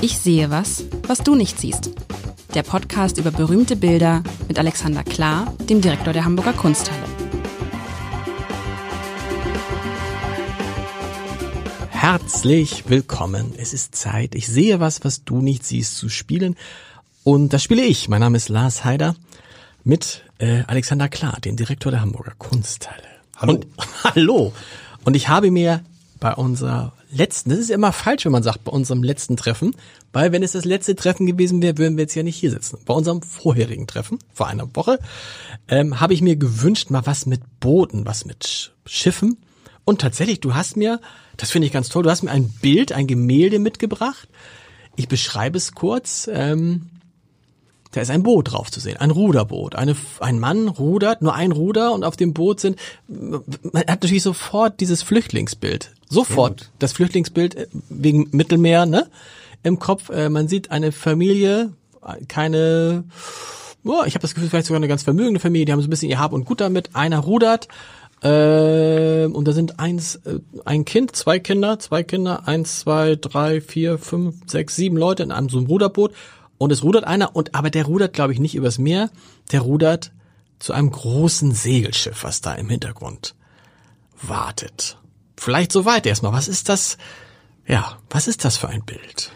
Ich sehe was, was du nicht siehst. Der Podcast über berühmte Bilder mit Alexander Klar, dem Direktor der Hamburger Kunsthalle. Herzlich willkommen. Es ist Zeit. Ich sehe was, was du nicht siehst, zu spielen. Und das spiele ich. Mein Name ist Lars Heider mit äh, Alexander Klar, dem Direktor der Hamburger Kunsthalle. Hallo. Und, hallo. Und ich habe mir bei unserer letzten, das ist immer falsch, wenn man sagt, bei unserem letzten Treffen, weil wenn es das letzte Treffen gewesen wäre, würden wir jetzt ja nicht hier sitzen. Bei unserem vorherigen Treffen, vor einer Woche, ähm, habe ich mir gewünscht, mal was mit Booten, was mit Schiffen. Und tatsächlich, du hast mir, das finde ich ganz toll, du hast mir ein Bild, ein Gemälde mitgebracht. Ich beschreibe es kurz. Ähm, da ist ein Boot drauf zu sehen, ein Ruderboot. Eine, ein Mann rudert, nur ein Ruder und auf dem Boot sind, man hat natürlich sofort dieses Flüchtlingsbild. Sofort das Flüchtlingsbild äh, wegen Mittelmeer, ne? Im Kopf. Äh, man sieht eine Familie, keine, oh, ich habe das Gefühl, vielleicht sogar eine ganz vermögende Familie, die haben so ein bisschen ihr Hab und Gut damit. Einer rudert, äh, und da sind eins, äh, ein Kind, zwei Kinder, zwei Kinder, eins, zwei, drei, vier, fünf, sechs, sieben Leute in einem so einem Ruderboot und es rudert einer und aber der rudert glaube ich nicht übers Meer, der rudert zu einem großen Segelschiff, was da im Hintergrund wartet. Vielleicht so weit erstmal. Was ist das? Ja, was ist das für ein Bild?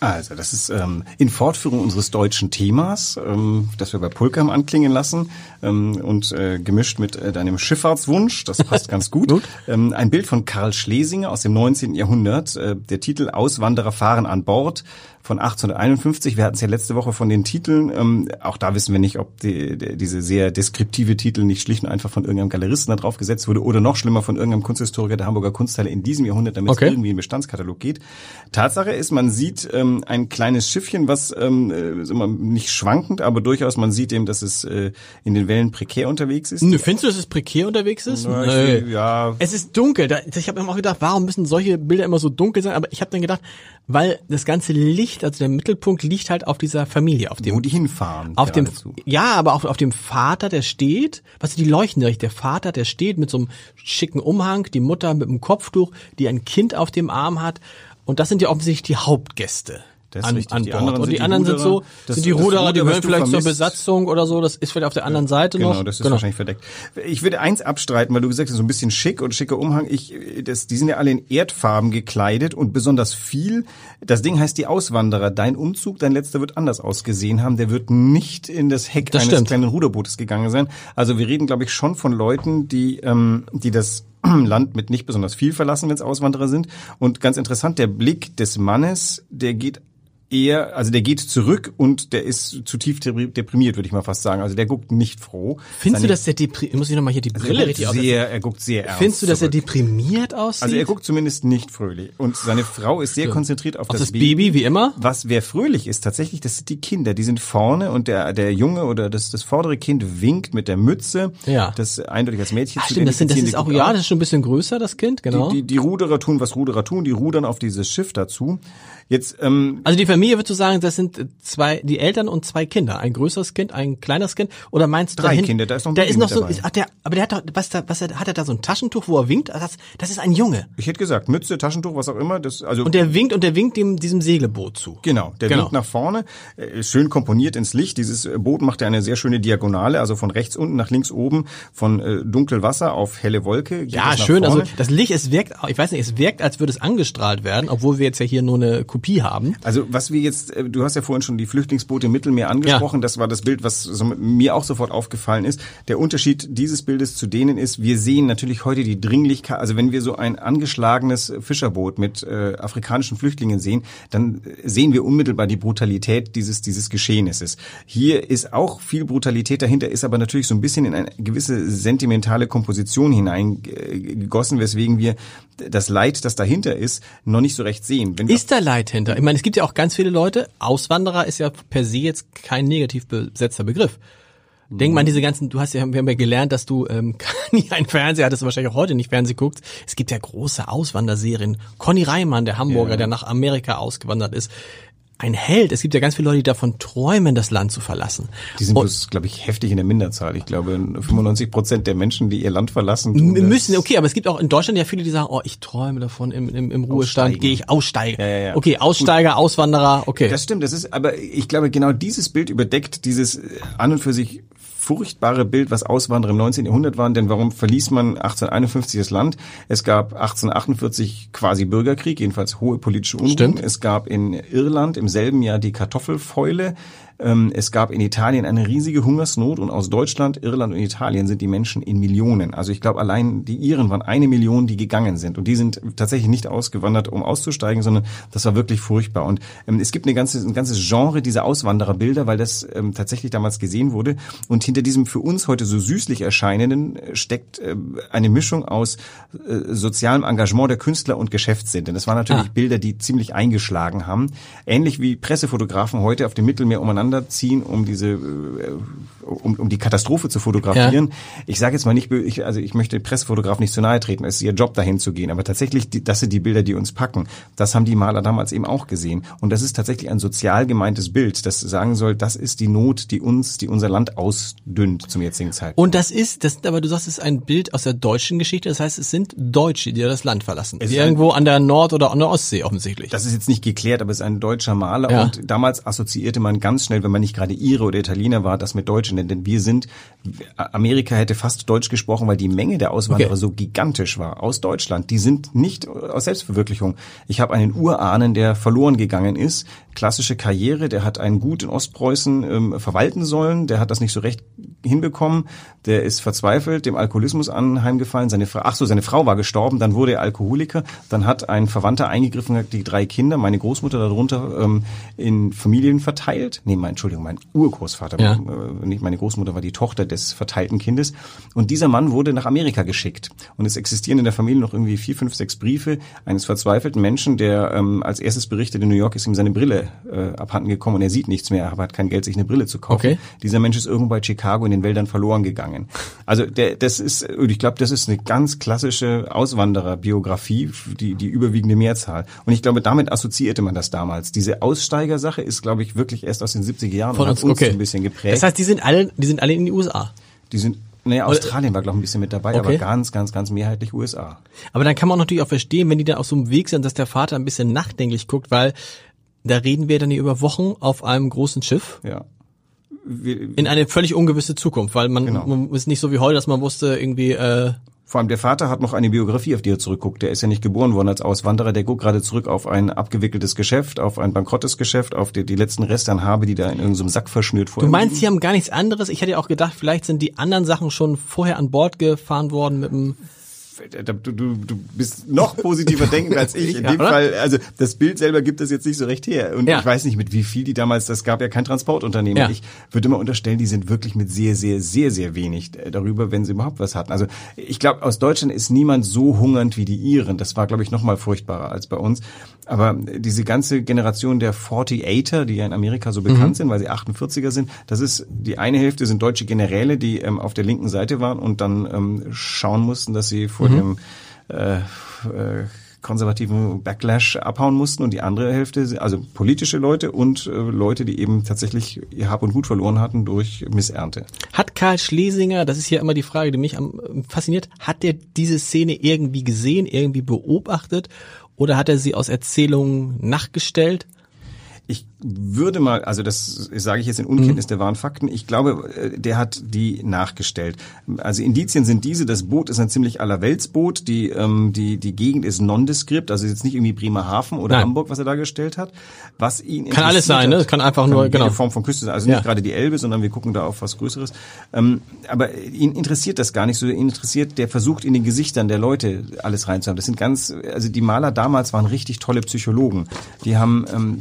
Also, das ist ähm, in Fortführung unseres deutschen Themas, ähm, das wir bei Pulkam anklingen lassen ähm, und äh, gemischt mit äh, deinem Schifffahrtswunsch, das passt ganz gut. gut. Ähm, ein Bild von Karl Schlesinger aus dem 19. Jahrhundert, äh, der Titel Auswanderer fahren an Bord von 1851. Wir hatten es ja letzte Woche von den Titeln. Ähm, auch da wissen wir nicht, ob die, die, diese sehr deskriptive Titel nicht schlicht und einfach von irgendeinem Galeristen da drauf gesetzt wurde oder noch schlimmer von irgendeinem Kunsthistoriker der Hamburger Kunstteile in diesem Jahrhundert, damit okay. es irgendwie in Bestandskatalog geht. Tatsache ist, man sieht ähm, ein kleines Schiffchen, was ähm, äh, nicht schwankend, aber durchaus man sieht eben, dass es äh, in den Wellen prekär unterwegs ist. Findest du, dass es prekär unterwegs ist? Na, nee. Ja. Es ist dunkel. ich habe immer auch gedacht, warum müssen solche Bilder immer so dunkel sein? Aber ich habe dann gedacht, weil das ganze Licht, also der Mittelpunkt liegt halt auf dieser Familie, auf dem, wo die hinfahren. Auf dem, ja, aber auch auf dem Vater, der steht, was die leuchten direkt, der Vater, der steht mit so einem schicken Umhang, die Mutter mit einem Kopftuch, die ein Kind auf dem Arm hat. Und das sind ja offensichtlich die Hauptgäste. Das an, an die Bord. und die, anderen Ruderer, sind so, das, sind die Ruderer, die gehören vielleicht zur Besatzung oder so, das ist vielleicht auf der anderen Seite genau, noch. Genau, das ist genau. wahrscheinlich verdeckt. Ich würde eins abstreiten, weil du gesagt hast, so ein bisschen schick und schicker Umhang. Ich, das, die sind ja alle in Erdfarben gekleidet und besonders viel. Das Ding heißt die Auswanderer. Dein Umzug, dein letzter wird anders ausgesehen haben. Der wird nicht in das Heck das eines stimmt. kleinen Ruderbootes gegangen sein. Also wir reden, glaube ich, schon von Leuten, die, ähm, die das Land mit nicht besonders viel verlassen, wenn es Auswanderer sind. Und ganz interessant, der Blick des Mannes, der geht eher, also der geht zurück und der ist zutiefst deprimiert, würde ich mal fast sagen. Also der guckt nicht froh. Findest Seine, du, dass der deprimiert, muss ich nochmal hier die also Brille richtig sehr, Er guckt sehr ernst Findest du, dass zurück. er deprimiert aussieht? Also er guckt zumindest nicht fröhlich. Und seine Frau ist sehr ja. konzentriert auf, auf das, das Baby. Baby. wie immer. Was wer fröhlich ist, tatsächlich, das sind die Kinder. Die sind vorne und der, der Junge oder das, das vordere Kind winkt mit der Mütze. Ja. Das eindeutig als Mädchen Ach, zu stimmt, das, sind, das ist auch, ja, das ist schon ein bisschen größer, das Kind, genau. Die, die, die Ruderer tun, was Ruderer tun. Die rudern auf dieses Schiff dazu. Jetzt, ähm, also die Familie, würdest du sagen, das sind zwei, die Eltern und zwei Kinder, ein größeres Kind, ein kleineres Kind, oder meinst du drei dahin, Kinder? Da ist noch ein der ist noch so, ist, ach, der, aber der hat doch, was da, was hat er da so ein Taschentuch, wo er winkt? Das, das ist ein Junge. Ich hätte gesagt Mütze, Taschentuch, was auch immer. Das, also und der winkt und der winkt dem diesem Segelboot zu. Genau, der genau. winkt nach vorne, äh, schön komponiert ins Licht. Dieses äh, Boot macht ja eine sehr schöne Diagonale, also von rechts unten nach links oben, von äh, dunkel Wasser auf helle Wolke. Ja, schön. Also das Licht, es wirkt, ich weiß nicht, es wirkt, als würde es angestrahlt werden, obwohl wir jetzt ja hier nur eine Kopie haben. Also was wir jetzt, äh, du hast ja vorhin schon die Flüchtlingsboote im Mittelmeer angesprochen, ja. das war das Bild, was so mir auch sofort aufgefallen ist. Der Unterschied dieses Bildes zu denen ist, wir sehen natürlich heute die Dringlichkeit, also wenn wir so ein angeschlagenes Fischerboot mit äh, afrikanischen Flüchtlingen sehen, dann sehen wir unmittelbar die Brutalität dieses, dieses Geschehnisses. Hier ist auch viel Brutalität dahinter, ist aber natürlich so ein bisschen in eine gewisse sentimentale Komposition hineingegossen, weswegen wir das Leid, das dahinter ist, noch nicht so recht sehen. Ist da Leid hinter? Ich meine, es gibt ja auch ganz viele Leute, Auswanderer ist ja per se jetzt kein negativ besetzter Begriff. Denk mal an diese ganzen, du hast ja, wir haben ja gelernt, dass du ähm, nie einen Fernseher hattest, wahrscheinlich auch heute nicht Fernsehen guckst. Es gibt ja große Auswanderserien. Conny Reimann, der Hamburger, ja. der nach Amerika ausgewandert ist. Ein Held. Es gibt ja ganz viele Leute, die davon träumen, das Land zu verlassen. Die sind bloß, glaube ich, heftig in der Minderzahl. Ich glaube, 95 Prozent der Menschen, die ihr Land verlassen, müssen, okay, aber es gibt auch in Deutschland ja viele, die sagen, oh, ich träume davon, im, im, im Ruhestand gehe ich aussteigen. Ja, ja, ja. Okay, Aussteiger, Auswanderer, okay. Das stimmt, das ist, aber ich glaube, genau dieses Bild überdeckt dieses an und für sich furchtbare Bild, was Auswanderer im 19. Jahrhundert waren, denn warum verließ man 1851 das Land? Es gab 1848 quasi Bürgerkrieg, jedenfalls hohe politische Unruhen. Stimmt. Es gab in Irland im selben Jahr die Kartoffelfäule. Ähm, Es gab in Italien eine riesige Hungersnot und aus Deutschland, Irland und Italien sind die Menschen in Millionen. Also ich glaube, allein die Iren waren eine Million, die gegangen sind. Und die sind tatsächlich nicht ausgewandert, um auszusteigen, sondern das war wirklich furchtbar. Und ähm, es gibt eine ganze, ein ganzes Genre dieser Auswandererbilder, weil das ähm, tatsächlich damals gesehen wurde. Und hinter diesem für uns heute so süßlich erscheinenden äh, steckt äh, eine Mischung aus äh, sozialem Engagement der Künstler und Geschäftssinn. Denn das waren natürlich Ah. Bilder, die ziemlich eingeschlagen haben. Ähnlich wie Pressefotografen heute auf dem Mittelmeer umeinander ziehen, um diese, äh, um, um die Katastrophe zu fotografieren. Ich sage jetzt mal nicht, ich, also ich möchte Pressefotografen nicht zu nahe treten, es ist ihr Job dahin zu gehen, aber tatsächlich, die, das sind die Bilder, die uns packen. Das haben die Maler damals eben auch gesehen. Und das ist tatsächlich ein sozial gemeintes Bild, das sagen soll, das ist die Not, die uns, die unser Land ausdünnt zum jetzigen Zeitpunkt. Und das ist, das, aber du sagst, es ist ein Bild aus der deutschen Geschichte. Das heißt, es sind Deutsche, die das Land verlassen. Es Die irgendwo an der Nord- oder an der Ostsee offensichtlich. Das ist jetzt nicht geklärt, aber es ist ein deutscher Maler Ja. und damals assoziierte man ganz schnell, wenn man nicht gerade Ire oder Italiener war, das mit Deutschen, denn, denn wir sind, Amerika hätte fast Deutsch gesprochen, weil die Menge der Auswanderer Okay. so gigantisch war. Aus Deutschland. Die sind nicht aus Selbstverwirklichung. Ich habe einen Urahnen, der verloren gegangen ist, klassische Karriere, der hat ein Gut in Ostpreußen ähm, verwalten sollen, der hat das nicht so recht hinbekommen, der ist verzweifelt, dem Alkoholismus anheimgefallen, seine Frau, ach so, seine Frau war gestorben, dann wurde er Alkoholiker, dann hat ein Verwandter eingegriffen, hat die drei Kinder, meine Großmutter darunter, ähm, in Familien verteilt. Nee, mein, Entschuldigung, mein Urgroßvater, Ja. äh, nicht meine Großmutter war die Tochter des verteilten Kindes. Und dieser Mann wurde nach Amerika geschickt. Und es existieren in der Familie noch irgendwie vier, fünf, sechs Briefe eines verzweifelten Menschen, der ähm, als erstes berichtet, in New York ist ihm seine Brille äh, abhanden gekommen und er sieht nichts mehr, aber hat kein Geld, sich eine Brille zu kaufen. Okay. Dieser Mensch ist irgendwo bei Chicago in den Wäldern verloren gegangen. Also der, das ist, und ich glaube, das ist eine ganz klassische Auswandererbiografie, die, die überwiegende Mehrzahl. Und ich glaube, damit assoziierte man das damals. Diese Aussteigersache ist, glaube ich, wirklich erst aus den 70er Jahren Von uns, uns okay. ein bisschen geprägt. Das heißt, die sind alle, die sind alle in die USA. Die sind, naja, Australien war, glaube ich, ein bisschen mit dabei, Okay. aber ganz, ganz, ganz mehrheitlich USA. Aber dann kann man natürlich auch verstehen, wenn die dann auf so einem Weg sind, dass der Vater ein bisschen nachdenklich guckt, weil da reden wir dann hier über Wochen auf einem großen Schiff Ja. Wir, in eine völlig ungewisse Zukunft, weil man, Genau. man ist nicht so wie heute, dass man wusste irgendwie, äh, vor allem der Vater hat noch eine Biografie, auf die er zurückguckt. Der ist ja nicht geboren worden als Auswanderer. Der guckt gerade zurück auf ein abgewickeltes Geschäft, auf ein bankrottes Geschäft, auf die, die letzten Reste an Habe, die da in irgendeinem Sack verschnürt vor du meinst, sie haben gar nichts anderes. Ich hätte ja auch gedacht, vielleicht sind die anderen Sachen schon vorher an Bord gefahren worden mit dem, Du, du, du bist noch positiver denken als ich. In Ja, dem oder? Fall, also das Bild selber gibt es jetzt nicht so recht her. Und Ja. ich weiß nicht, mit wie viel die damals, das gab ja kein Transportunternehmen. Ja. Ich würde mal unterstellen, die sind wirklich mit sehr, sehr, sehr, sehr wenig äh, darüber, wenn sie überhaupt was hatten. Also ich glaube, aus Deutschland ist niemand so hungernd wie die Iren. Das war, glaube ich, noch mal furchtbarer als bei uns. Aber diese ganze Generation der 48er, die ja in Amerika so bekannt sind, weil sie 48er sind, das ist, die eine Hälfte sind deutsche Generäle, die ähm, auf der linken Seite waren und dann ähm, schauen mussten, dass sie vor dem äh, äh, konservativen Backlash abhauen mussten. Und die andere Hälfte, also politische Leute und äh, Leute, die eben tatsächlich ihr Hab und Gut verloren hatten durch Missernte. Hat Karl Schlesinger, das ist ja immer die Frage, die mich am ähm, fasziniert, hat der diese Szene irgendwie gesehen, irgendwie beobachtet oder hat er sie aus Erzählungen nachgestellt? Ich würde mal, also das sage ich jetzt in Unkenntnis der wahren Fakten, ich glaube, äh, der hat die nachgestellt. Also Indizien sind diese, das Boot ist ein ziemlich allerweltsboot, die, ähm, die, die Gegend ist nondeskript, also jetzt nicht irgendwie Bremerhaven oder Nein. Hamburg, was er dargestellt hat. Was ihn Kann alles sein, ne? Das kann einfach nur- jede genau. Form von Küste sein, also Ja. nicht gerade die Elbe, sondern wir gucken da auf was Größeres. Ähm, aber ihn interessiert das gar nicht so, ihn interessiert, der versucht in den Gesichtern der Leute alles reinzuhaben. Das sind ganz, also die Maler damals waren richtig tolle Psychologen. Die haben ähm,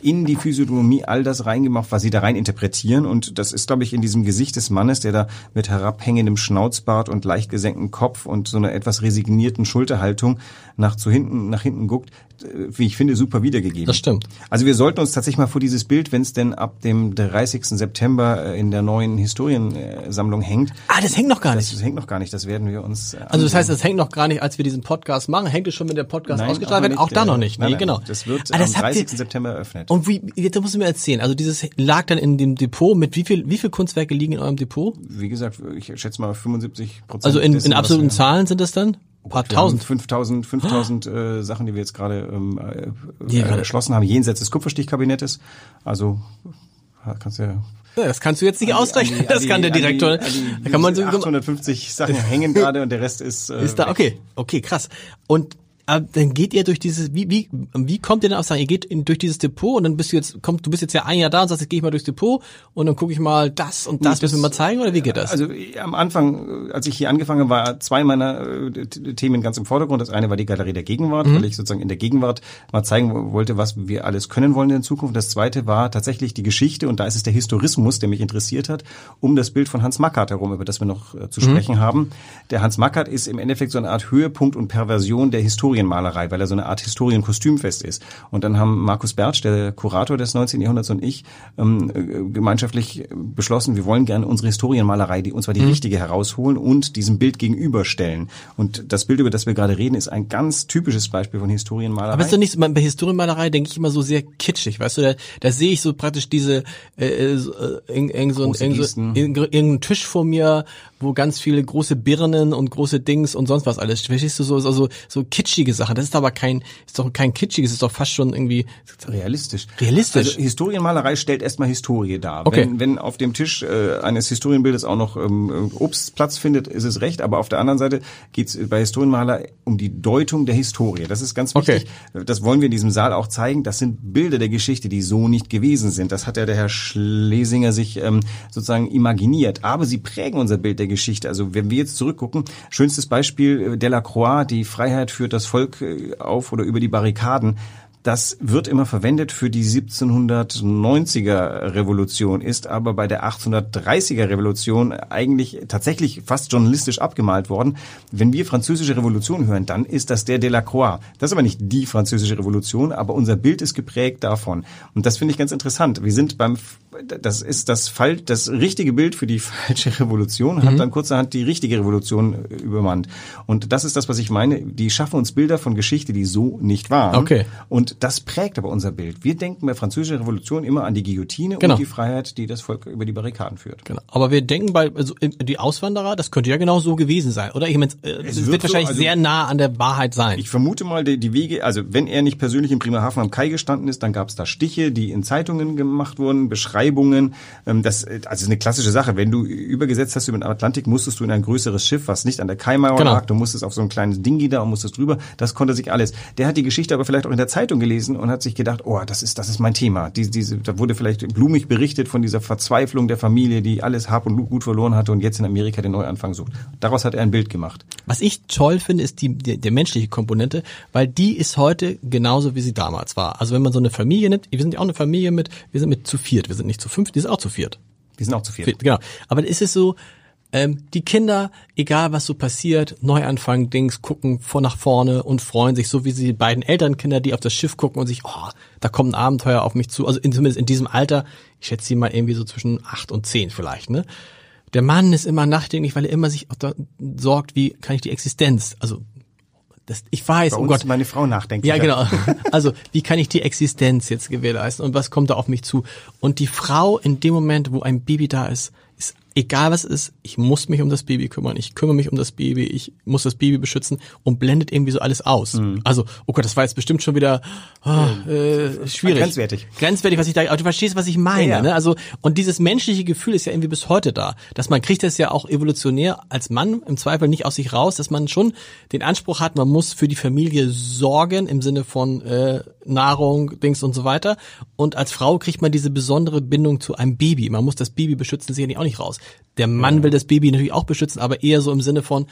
in die Physiognomie all das reingemacht, was sie da rein interpretieren. Und das ist, glaube ich, in diesem Gesicht des Mannes, der da mit herabhängendem Schnauzbart und leicht gesenktem Kopf und so einer etwas resignierten Schulterhaltung nach zu hinten, nach hinten guckt, äh, wie ich finde, super wiedergegeben. Das stimmt. Also wir sollten uns tatsächlich mal vor dieses Bild, wenn es denn ab dem 30. September äh, in der neuen Historiensammlung hängt. Ah, das hängt noch gar Das, nicht. hängt noch gar nicht, das werden wir uns. äh, Also das heißt, es hängt noch gar nicht, als wir diesen Podcast machen, hängt es schon, wenn der Podcast Nein, ausgestrahlt wird? Auch da noch nicht. Nein, Nee, nein, genau. Das wird ah, das am habt ihr, 30. September eröffnet. Und wie, jetzt musst du mir erzählen, also dieses lag dann in dem Depot, mit wie viel, wie viel Kunstwerke liegen in eurem Depot? Wie gesagt, ich schätze mal 75 Prozent. Also in, in absoluten Zahlen sind das dann? Ein paar tausend. 5000, 5000 äh, Sachen, die wir jetzt gerade ähm, äh, äh, erschlossen haben, jenseits des Kupferstichkabinettes. Also kannst du ja das kannst du jetzt nicht ausrechnen, das kann der an die- Direktor. an die- Da kann man so, 850 Sachen hängen gerade und der Rest ist äh, ist da, okay, okay, krass. Und äh, dann geht ihr durch dieses, wie, wie, wie kommt ihr denn auf sagen, ihr geht in, durch dieses Depot und dann bist du jetzt, kommt, du bist jetzt ja ein Jahr da und sagst, jetzt gehe ich mal durchs Depot und dann gucke ich mal das und das, müssen wir mal zeigen oder wie geht das? Also äh, am Anfang, äh, als ich hier angefangen habe, war zwei meiner äh, Themen ganz im Vordergrund. Das eine war die Galerie der Gegenwart, Mhm. weil ich sozusagen in der Gegenwart mal zeigen wo- wollte, was wir alles können wollen in Zukunft. Das zweite war tatsächlich die Geschichte und da ist es der Historismus, der mich interessiert hat, um das Bild von Hans Mackart herum, über das wir noch äh, Mhm. zu sprechen haben. Der Hans Mackart ist im Endeffekt so eine Art Höhepunkt und Perversion der Historienmalerei, weil er so eine Art Historienkostümfest ist. Und dann haben Markus Bertsch, der Kurator des 19. Jahrhunderts und ich ähm, äh, gemeinschaftlich äh, beschlossen, wir wollen gerne unsere Historienmalerei, die, und zwar die richtige herausholen und diesem Bild gegenüberstellen. Und das Bild, über das wir gerade reden, ist ein ganz typisches Beispiel von Historienmalerei. Aber ist doch nicht, so- bei Historienmalerei denke ich immer so sehr kitschig, weißt du, da, da sehe ich so praktisch diese, äh, äh, so, äh, irgend, irgend so, irgend so, irgendeinen Tisch vor mir, wo ganz viele große Birnen und große Dings und sonst was alles. Verstehst du so, so, so, kitschige Sachen. Das ist aber kein, ist doch kein kitschiges, ist doch fast schon irgendwie, Realistisch. Realistisch? Also Historienmalerei stellt erstmal Historie dar. Okay. Wenn, wenn auf dem Tisch äh, eines Historienbildes auch noch ähm, Obst Platz findet, ist es recht. Aber auf der anderen Seite geht es bei Historienmaler um die Deutung der Historie. Das ist ganz wichtig. Das wollen wir in diesem Saal auch zeigen. Das sind Bilder der Geschichte, die so nicht gewesen sind. Das hat ja der Herr Schlesinger sich ähm, sozusagen imaginiert. Aber sie prägen unser Bild der Geschichte. Also wenn wir jetzt zurückgucken, schönstes Beispiel äh, Delacroix, die Freiheit führt das Volk äh, auf oder über die Barrikaden. Das wird immer verwendet für die 1790er Revolution, ist aber bei der 1830er Revolution eigentlich tatsächlich fast journalistisch abgemalt worden. Wenn wir französische Revolution hören, dann ist das der Delacroix. Das ist aber nicht die französische Revolution, aber unser Bild ist geprägt davon. Und das finde ich ganz interessant. Wir sind beim, das ist das Fall, das richtige Bild für die falsche Revolution, hat dann kurzerhand die richtige Revolution äh, übermannt. Und das ist das, was ich meine. Die schaffen uns Bilder von Geschichte, die so nicht waren. Okay. Und das prägt aber unser Bild. Wir denken bei französischer Revolution immer an die Guillotine Genau. und die Freiheit, die das Volk über die Barrikaden führt. Genau. Aber wir denken bei also die Auswanderer, das könnte ja genau so gewesen sein, oder? Ich meine, äh, es wird, wird so, wahrscheinlich also- sehr nah an der Wahrheit sein. Ich vermute mal, die, die Wege, also wenn er nicht persönlich in Bremerhaven am Kai gestanden ist, dann gab es da Stiche, die in Zeitungen gemacht wurden, Beschreibungen. Ähm, Das äh, also ist eine klassische Sache. Wenn du übergesetzt hast über den Atlantik, musstest du in ein größeres Schiff, was nicht an der Kaimauer Genau. lag, du musstest auf so ein kleines Dingi da und musstest drüber. Das konnte sich alles. Der hat die Geschichte aber vielleicht auch in der Zeitung gelesen und hat sich gedacht, oh, das ist das ist mein Thema. Die, diese, da wurde vielleicht blumig berichtet von dieser Verzweiflung der Familie, die alles Hab und Gut verloren hatte und jetzt in Amerika den Neuanfang sucht. Daraus hat er ein Bild gemacht. Was ich toll finde, ist die, die, der menschliche Komponente, weil die ist heute genauso, wie sie damals war. Also wenn man so eine Familie nimmt, wir sind ja auch eine Familie mit, wir sind mit zu viert, wir sind nicht zu fünf, die sind auch zu viert. Wir sind auch zu. Viert, Genau. Aber ist es so, ähm, die Kinder, egal was so passiert, Neuanfang, Dings, gucken vor nach vorne und freuen sich, so wie sie die beiden Elternkinder, die auf das Schiff gucken und sich, oh, da kommt ein Abenteuer auf mich zu. Also in, zumindest in diesem Alter, ich schätze sie mal irgendwie so zwischen acht und zehn vielleicht, ne? Der Mann ist immer nachdenklich, weil er immer sich auch da sorgt, wie kann ich die Existenz, also das, ich weiß, Bei oh Gott, meine Frau nachdenkt. ja, genau. Also, wie kann ich die Existenz jetzt gewährleisten und was kommt da auf mich zu? Und die Frau in dem Moment, wo ein Baby da ist, ist egal was ist, ich muss mich um das Baby kümmern, ich kümmere mich um das Baby, ich muss das Baby beschützen und blendet irgendwie so alles aus. Mhm. Also, oh Gott, das war jetzt bestimmt schon wieder ah, äh, schwierig. Grenzwertig. Grenzwertig, was ich da, aber du verstehst, was ich meine, Ja, ja. ne? Also, und dieses menschliche Gefühl ist ja irgendwie bis heute da. Dass man kriegt das ja auch evolutionär als Mann im Zweifel nicht aus sich raus, dass man schon den Anspruch hat, man muss für die Familie sorgen im Sinne von äh, Nahrung, Dings und so weiter. Und als Frau kriegt man diese besondere Bindung zu einem Baby. Man muss das Baby beschützen, sicherlich auch nicht raus. Der Mann will das Baby natürlich auch beschützen, aber eher so im Sinne von,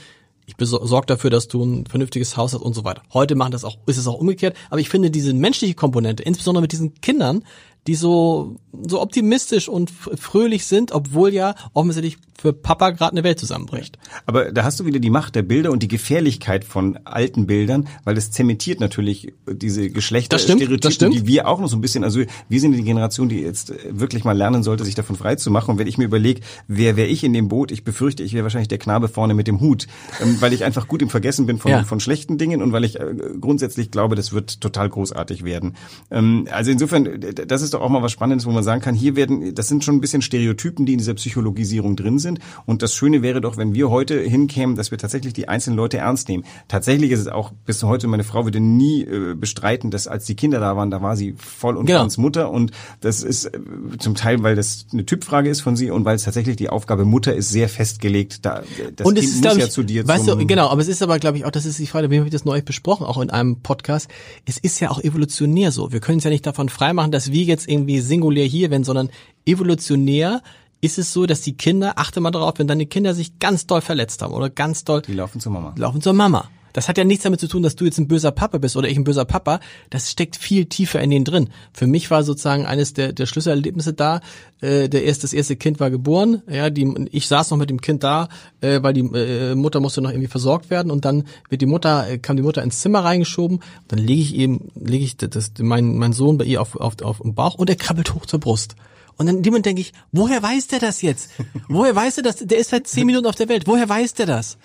ich sorge dafür, dass du ein vernünftiges Haus hast und so weiter. Heute machen das auch, ist es auch umgekehrt. Aber ich finde diese menschliche Komponente, insbesondere mit diesen Kindern, die so so optimistisch und fröhlich sind, obwohl ja offensichtlich für Papa gerade eine Welt zusammenbricht. Aber da hast du wieder die Macht der Bilder und die Gefährlichkeit von alten Bildern, weil es zementiert natürlich diese Geschlechterstereotype, die wir auch noch so ein bisschen, also wir sind die Generation, die jetzt wirklich mal lernen sollte, sich davon frei zu machen. Und wenn ich mir überlege, wer wäre ich in dem Boot, ich befürchte, ich wäre wahrscheinlich der Knabe vorne mit dem Hut, ähm, weil ich einfach gut im Vergessen bin von, ja. von schlechten Dingen und weil ich äh, grundsätzlich glaube, das wird total großartig werden. Ähm, also insofern, das ist doch auch mal was Spannendes, wo man sagen kann, hier werden, das sind schon ein bisschen Stereotypen, die in dieser Psychologisierung drin sind. Und das Schöne wäre doch, wenn wir heute hinkämen, dass wir tatsächlich die einzelnen Leute ernst nehmen. Tatsächlich ist es auch bis heute, meine Frau würde nie äh, bestreiten, dass als die Kinder da waren, da war sie voll und genau. ganz Mutter. Und das ist äh, zum Teil, weil das eine Typfrage ist von sie und weil es tatsächlich die Aufgabe Mutter ist sehr festgelegt. Da, das und kind ist, muss ja ich, zu dir weißt du, Genau, aber es ist aber, glaube ich, auch, das ist die Frage, wie habe ich das neulich besprochen, auch in einem Podcast. Es ist ja auch evolutionär so. Wir können es ja nicht davon freimachen, dass wir jetzt irgendwie singulär hier werden, sondern evolutionär ist es so, dass die Kinder, achte mal darauf, wenn deine Kinder sich ganz doll verletzt haben oder ganz doll. Die laufen zur Mama. Laufen zur Mama. Das hat ja nichts damit zu tun, dass du jetzt ein böser Papa bist oder ich ein böser Papa. Das steckt viel tiefer in denen drin. Für mich war sozusagen eines der, der Schlüsselerlebnisse da. Äh, der erste, das erste Kind war geboren. Ja, die, ich saß noch mit dem Kind da, äh, weil die äh, Mutter musste noch irgendwie versorgt werden und dann wird die Mutter, äh, kam die Mutter ins Zimmer reingeschoben. Dann lege ich eben, lege ich das, mein, mein Sohn bei ihr auf, auf, auf den Bauch und er krabbelt hoch zur Brust. Und dann in dem denke ich, woher weiß der das jetzt? Woher weiß der das? Der ist seit zehn Minuten auf der Welt. Woher weiß der das?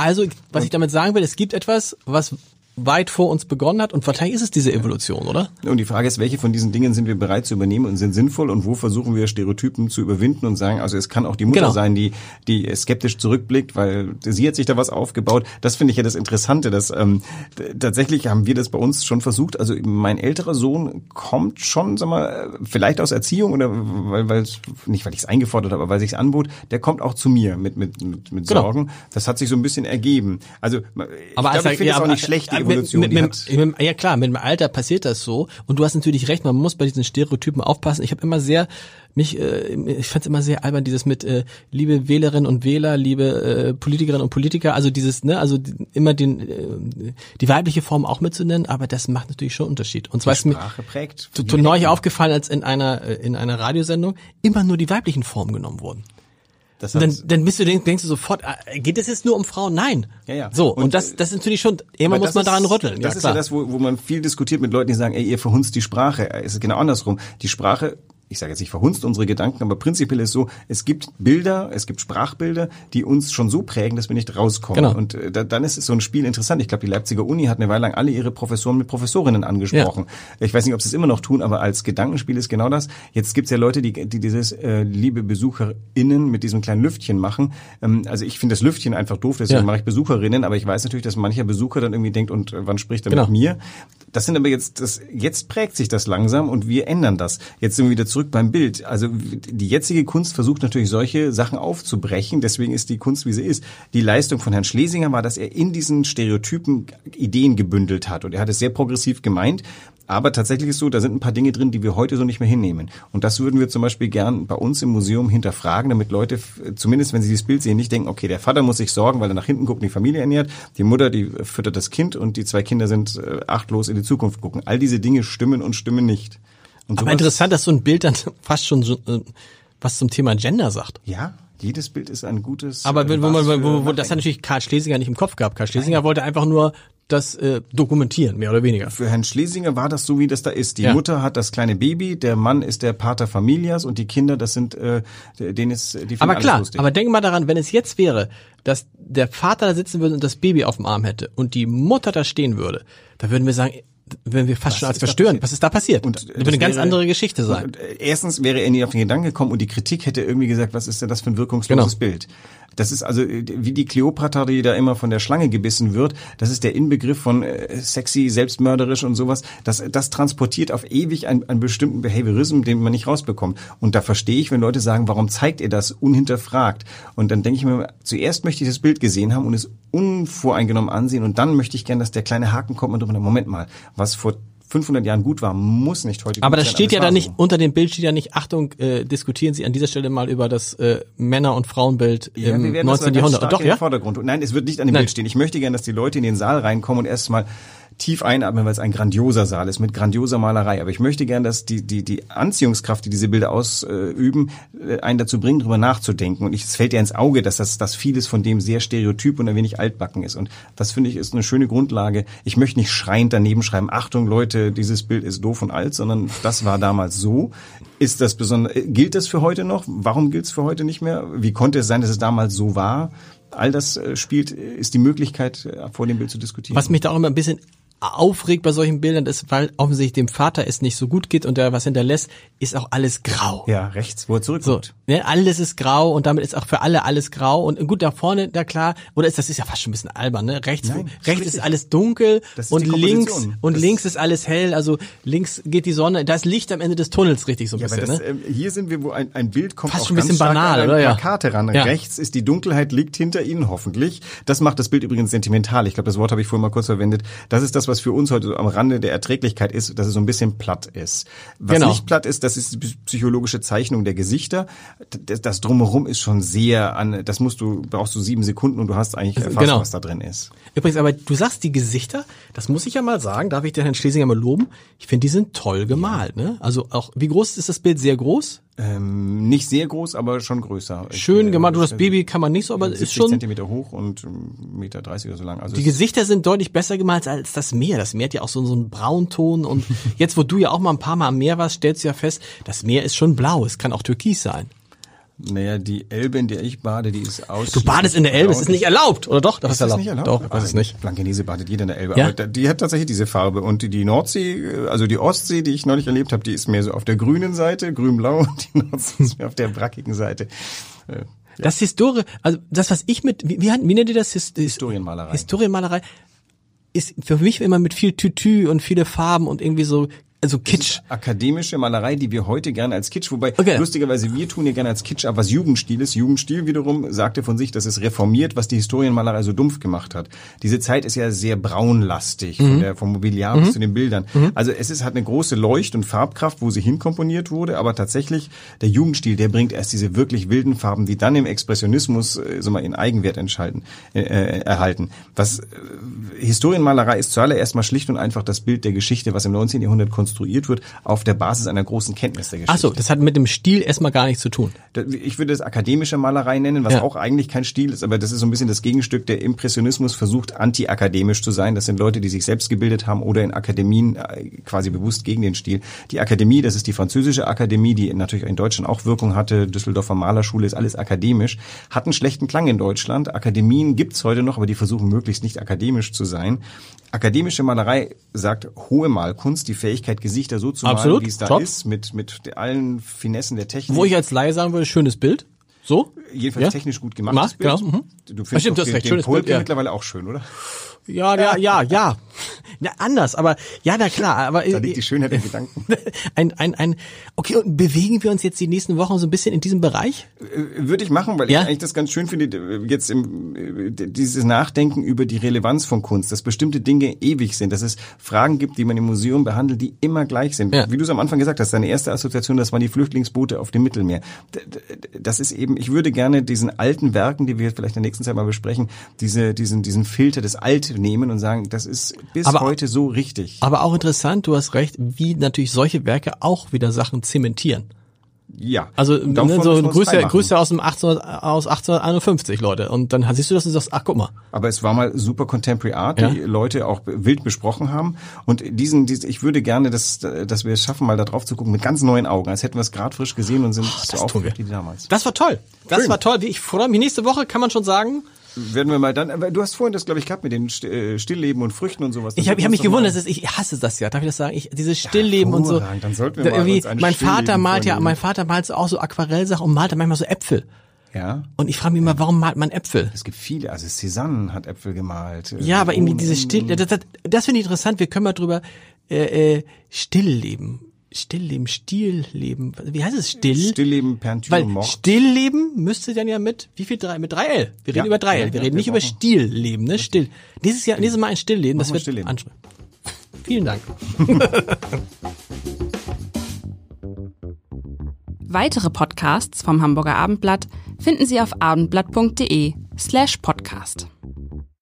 Also, was ich damit sagen will, es gibt etwas, was weit vor uns begonnen hat und wahrscheinlich ist es diese Evolution, oder? Und die Frage ist, welche von diesen Dingen sind wir bereit zu übernehmen und sind sinnvoll und wo versuchen wir Stereotypen zu überwinden und sagen, also es kann auch die Mutter genau. sein, die die skeptisch zurückblickt, weil sie hat sich da was aufgebaut. Das finde ich ja das Interessante, dass ähm, tatsächlich haben wir das bei uns schon versucht. Also mein älterer Sohn kommt schon, sag mal, vielleicht aus Erziehung oder weil weil nicht weil ich es eingefordert habe, aber weil sich anbot, der kommt auch zu mir mit mit mit, mit genau. Sorgen. Das hat sich so ein bisschen ergeben. Also aber ich, glaub, ich finde es auch nicht schlecht. Die Evolution. Mit, mit, mit, ja klar, mit dem Alter passiert das so. Und du hast natürlich recht, man muss bei diesen Stereotypen aufpassen. Ich habe immer sehr mich, äh, ich fand es immer sehr albern, dieses mit äh, liebe Wählerinnen und Wähler, liebe äh, Politikerinnen und Politiker, also dieses, ne, also immer den äh, die weibliche Form auch mitzunennen, aber das macht natürlich schon Unterschied. Und zwar ist mir prägt, zu, neulich aufgefallen, als in einer äh, in einer Radiosendung immer nur die weiblichen Formen genommen wurden. Das dann, dann bist du denkst du sofort, äh, geht es jetzt nur um Frauen? Nein. Ja, ja. So und, und das, das ist natürlich schon. Immer muss man daran rütteln. Das ja, ist ja das, wo, wo man viel diskutiert mit Leuten, die sagen, ey, ihr verhunzt die Sprache. Es ist genau andersrum. Die Sprache ich sage jetzt nicht verhunzt unsere Gedanken, aber prinzipiell ist so, es gibt Bilder, es gibt Sprachbilder, die uns schon so prägen, dass wir nicht rauskommen. Genau. Und äh, dann ist es so ein Spiel interessant. Ich glaube, die Leipziger Uni hat eine Weile lang alle ihre Professoren mit Professorinnen angesprochen. Ja. Ich weiß nicht, ob sie es immer noch tun, aber als Gedankenspiel ist genau das. Jetzt gibt es ja Leute, die, die dieses äh, liebe BesucherInnen mit diesem kleinen Lüftchen machen. Ähm, also ich finde das Lüftchen einfach doof, deswegen ja. mache ich Besucherinnen, aber ich weiß natürlich, dass mancher Besucher dann irgendwie denkt, und äh, wann spricht er genau. mit mir? Das sind aber jetzt, das, jetzt prägt sich das langsam und wir ändern das. Jetzt sind wir wieder zurück beim Bild. Also die jetzige Kunst versucht natürlich solche Sachen aufzubrechen. Deswegen ist die Kunst, wie sie ist. Die Leistung von Herrn Schlesinger war, dass er in diesen Stereotypen Ideen gebündelt hat. Und er hat es sehr progressiv gemeint. Aber tatsächlich ist so, da sind ein paar Dinge drin, die wir heute so nicht mehr hinnehmen. Und das würden wir zum Beispiel gern bei uns im Museum hinterfragen, damit Leute, zumindest wenn sie dieses Bild sehen, nicht denken, okay, der Vater muss sich sorgen, weil er nach hinten guckt und die Familie ernährt, die Mutter, die füttert das Kind und die zwei Kinder sind äh, achtlos in die Zukunft gucken. All diese Dinge stimmen und stimmen nicht. Aber interessant, dass so ein Bild dann fast schon so, äh, was zum Thema Gender sagt. Ja, jedes Bild ist ein gutes. Aber wenn, wo man, wo, wo, das hat natürlich Karl Schlesinger nicht im Kopf gehabt. Karl Schlesinger Nein. wollte einfach nur das äh, dokumentieren, mehr oder weniger. Für Herrn Schlesinger war das so, wie das da ist. Die ja. Mutter hat das kleine Baby, der Mann ist der Pater Familias und die Kinder, das sind, äh, denen ist die Aber klar, lustig. aber denk mal daran, wenn es jetzt wäre, dass der Vater da sitzen würde und das Baby auf dem Arm hätte und die Mutter da stehen würde, da würden wir sagen, wenn wir fast was schon als verstören. Was ist da passiert? Und das würde eine ganz andere Geschichte sein. Äh, erstens wäre er nie auf den Gedanken gekommen und die Kritik hätte irgendwie gesagt, was ist denn das für ein wirkungsloses genau. Bild? Das ist also äh, wie die Kleopatra, die da immer von der Schlange gebissen wird. Das ist der Inbegriff von äh, sexy, selbstmörderisch und sowas. Das, das transportiert auf ewig einen, einen bestimmten Behaviorism, den man nicht rausbekommt. Und da verstehe ich, wenn Leute sagen, warum zeigt ihr das unhinterfragt? Und dann denke ich mir, zuerst möchte ich das Bild gesehen haben und es unvoreingenommen ansehen und dann möchte ich gern, dass der kleine Haken kommt und drüber, Moment mal, was vor 500 Jahren gut war, muss nicht heute gut aber das sein. Steht aber ja da nicht, so. unter dem Bild steht ja nicht, Achtung, äh, diskutieren Sie an dieser Stelle mal über das äh, Männer- und Frauenbild ja, im 19. Jahrhundert. Doch, ja? Vordergrund. Nein, es wird nicht an dem Nein. Bild stehen. Ich möchte gerne, dass die Leute in den Saal reinkommen und erstmal tief einatmen, weil es ein grandioser Saal ist mit grandioser Malerei. Aber ich möchte gern, dass die, die, die Anziehungskraft, die diese Bilder ausüben, äh, einen dazu bringen, darüber nachzudenken. Und ich, es fällt dir ins Auge, dass das, dass vieles von dem sehr stereotyp und ein wenig altbacken ist. Und das finde ich ist eine schöne Grundlage. Ich möchte nicht schreiend daneben schreiben, Achtung Leute, dieses Bild ist doof und alt, sondern das war damals so. Ist das besonders, gilt das für heute noch? Warum gilt es für heute nicht mehr? Wie konnte es sein, dass es damals so war? All das äh, spielt, ist die Möglichkeit, äh, vor dem Bild zu diskutieren. Was mich da auch immer ein bisschen aufregt bei solchen Bildern ist, weil offensichtlich dem Vater es nicht so gut geht und der was hinterlässt, ist auch alles grau. Ja, rechts, wo er zurückkommt. So, ne, alles ist grau und damit ist auch für alle alles grau und gut da vorne, da klar, oder ist das ist ja fast schon ein bisschen albern, ne? Rechts, Nein, rechts ist alles dunkel ist und links und Das- links ist alles hell, also links geht die Sonne, da ist Licht am Ende des Tunnels richtig so ein Ja, bisschen, das, ne? ähm, hier sind wir, wo ein, ein Bild kommt Fast auch schon ein ganz bisschen stark banal, an oder? Ja. Plakate ran. Ja. Rechts ist die Dunkelheit, liegt hinter Ihnen hoffentlich. Das macht das Bild übrigens sentimental. Ich glaube, das Wort habe ich vorhin mal kurz verwendet. Das ist das, was für uns heute so am Rande der Erträglichkeit ist, dass es so ein bisschen platt ist. Was Genau. nicht platt ist, das ist die psychologische Zeichnung der Gesichter. Das, das drumherum ist schon sehr an, das musst du, brauchst du sieben Sekunden und du hast eigentlich erfasst, genau. was da drin ist. Übrigens, aber du sagst die Gesichter, das muss ich ja mal sagen, darf ich den Herrn Schlesinger mal loben? Ich finde, die sind toll gemalt, ne? Also auch, wie groß ist das Bild? Sehr groß? Ähm, nicht sehr groß, aber schon größer. Schön Ich, äh, gemalt. Du, das ich- Baby kann man nicht so, aber es 70 ist schon, Zentimeter hoch und ähm, Meter 30 oder so lang. Also die es- Gesichter sind deutlich besser gemalt als das Meer. Das Meer hat ja auch so, so einen Braunton und jetzt, wo du ja auch mal ein paar Mal am Meer warst, stellst du ja fest, das Meer ist schon blau. Es kann auch türkis sein. Naja, die Elbe, in der ich bade, die ist aus. Du badest in der Elbe, es ist nicht erlaubt, oder doch? Das Ist das nicht erlaubt? Doch, weiß es nicht. Blankenese badet jeder in der Elbe. Ja? Aber die hat tatsächlich diese Farbe. Und die, die Nordsee, äh, also die Ostsee, die ich neulich erlebt habe, die ist mehr so auf der grünen Seite, grün-blau. Und die Nordsee ist mehr auf der brackigen Seite. Äh, Das Historie, also das, was ich mit, wie, wie, wie nennt ihr das? His- Historienmalerei. Historienmalerei ist für mich immer mit viel Tütü und viele Farben und irgendwie so, also Kitsch. akademische Malerei, die wir heute gerne als Kitsch, wobei Okay. lustigerweise wir tun ja gerne als Kitsch ab, was Jugendstil ist. Jugendstil wiederum sagte von sich, dass es reformiert, was die Historienmalerei so dumpf gemacht hat. Diese Zeit ist ja sehr braunlastig, Mhm. von der, vom Mobiliar bis zu den Bildern. Also es ist, hat eine große Leucht- und Farbkraft, wo sie hinkomponiert wurde, aber tatsächlich der Jugendstil, der bringt erst diese wirklich wilden Farben, die dann im Expressionismus äh, so mal in Eigenwert entschalten, äh, äh, erhalten. Was äh, Historienmalerei ist zuallererst mal schlicht und einfach das Bild der Geschichte, was im 19. Jahrhundert konstruiert wird, auf der Basis einer großen Kenntnis der Geschichte. Ach so, das hat mit dem Stil erstmal gar nichts zu tun. Ich würde es akademische Malerei nennen, was Ja. auch eigentlich kein Stil ist, aber das ist so ein bisschen das Gegenstück. Der Impressionismus versucht anti-akademisch zu sein. Das sind Leute, die sich selbst gebildet haben oder in Akademien äh, quasi bewusst gegen den Stil. Die Akademie, das ist die französische Akademie, die natürlich in Deutschland auch Wirkung hatte. Düsseldorfer Malerschule ist alles akademisch. Hat einen schlechten Klang in Deutschland. Akademien gibt's heute noch, aber die versuchen möglichst nicht akademisch zu sein. Akademische Malerei sagt hohe Malkunst, die Fähigkeit, Gesichter so zu Absolut, malen, wie es da top. ist, mit, mit allen Finessen der Technik. Wo ich als Laie sagen würde, schönes Bild. So? Jedenfalls Ja? technisch gut gemachtes Mach, genau, mhm. Du findest stimmt, du hast den, recht, den schönes Polke Bild, ja. mittlerweile auch schön, oder? Ja, ja, ja, ja. Ja, anders, aber ja, na klar, aber Da liegt die Schönheit im Gedanken. ein, ein, ein, okay, und bewegen wir uns jetzt die nächsten Wochen so ein bisschen in diesem Bereich? Äh, Würde ich machen, weil Ja? ich eigentlich das ganz schön finde, äh, jetzt im, äh, dieses Nachdenken über die Relevanz von Kunst, dass bestimmte Dinge ewig sind, dass es Fragen gibt, die man im Museum behandelt, die immer gleich sind. Ja. Wie du es am Anfang gesagt hast, deine erste Assoziation, das waren die Flüchtlingsboote auf dem Mittelmeer. Das ist eben, ich würde gerne diesen alten Werken, die wir vielleicht in der nächsten Zeit mal besprechen, diese, diesen, diesen Filter des Alt nehmen und sagen, das ist bis Aber- heute so richtig. Aber auch interessant, du hast recht, wie natürlich solche Werke auch wieder Sachen zementieren. Ja. Also ne, so Grüße. Grüße aus dem 18, aus 1851, Leute. Und dann siehst du das und sagst, ach guck mal. Aber es war mal super Contemporary Art, Ja. die Leute auch wild besprochen haben. Und diesen, diesen ich würde gerne, dass, dass wir es schaffen, mal da drauf zu gucken mit ganz neuen Augen, als hätten wir es gerade frisch gesehen und sind so das tun aufgeregt wie damals. Das war toll. Das Schön. war toll. Ich freue mich. Nächste Woche kann man schon sagen. Werden wir mal dann, du hast vorhin das, glaube ich, gehabt mit den äh, Stillleben und Früchten und sowas. Ich habe ich hab mich gewundert, das ist, ich hasse das ja. Darf ich das sagen? Ich, dieses Stillleben und so. Dann sollten wir mal irgendwie, mein Vater malt ja, mein Vater malt so auch so Aquarellsachen und malt dann manchmal so Äpfel. Ja. Und ich frage mich immer, warum malt man Äpfel? Es gibt viele, also Cézanne hat Äpfel gemalt. äh, Ja, aber irgendwie dieses Still, das, das, das finde ich interessant. Wir können mal drüber äh, äh, Stillleben, Stillleben, Stilleben. Wie heißt es? Still? Stillleben, Peinture, Weil. Stillleben müsste dann ja mit wie viel drei mit drei L. Wir reden Ja, über drei L. ja, Wir ja, reden wir nicht über Stillleben, ne? Still. Nächstes Jahr, nächstes Mal ein Stillleben. Das Machen wir wird Stillleben. ansprechen. Vielen Dank. Weitere Podcasts vom Hamburger Abendblatt finden Sie auf abendblatt.de slash podcast.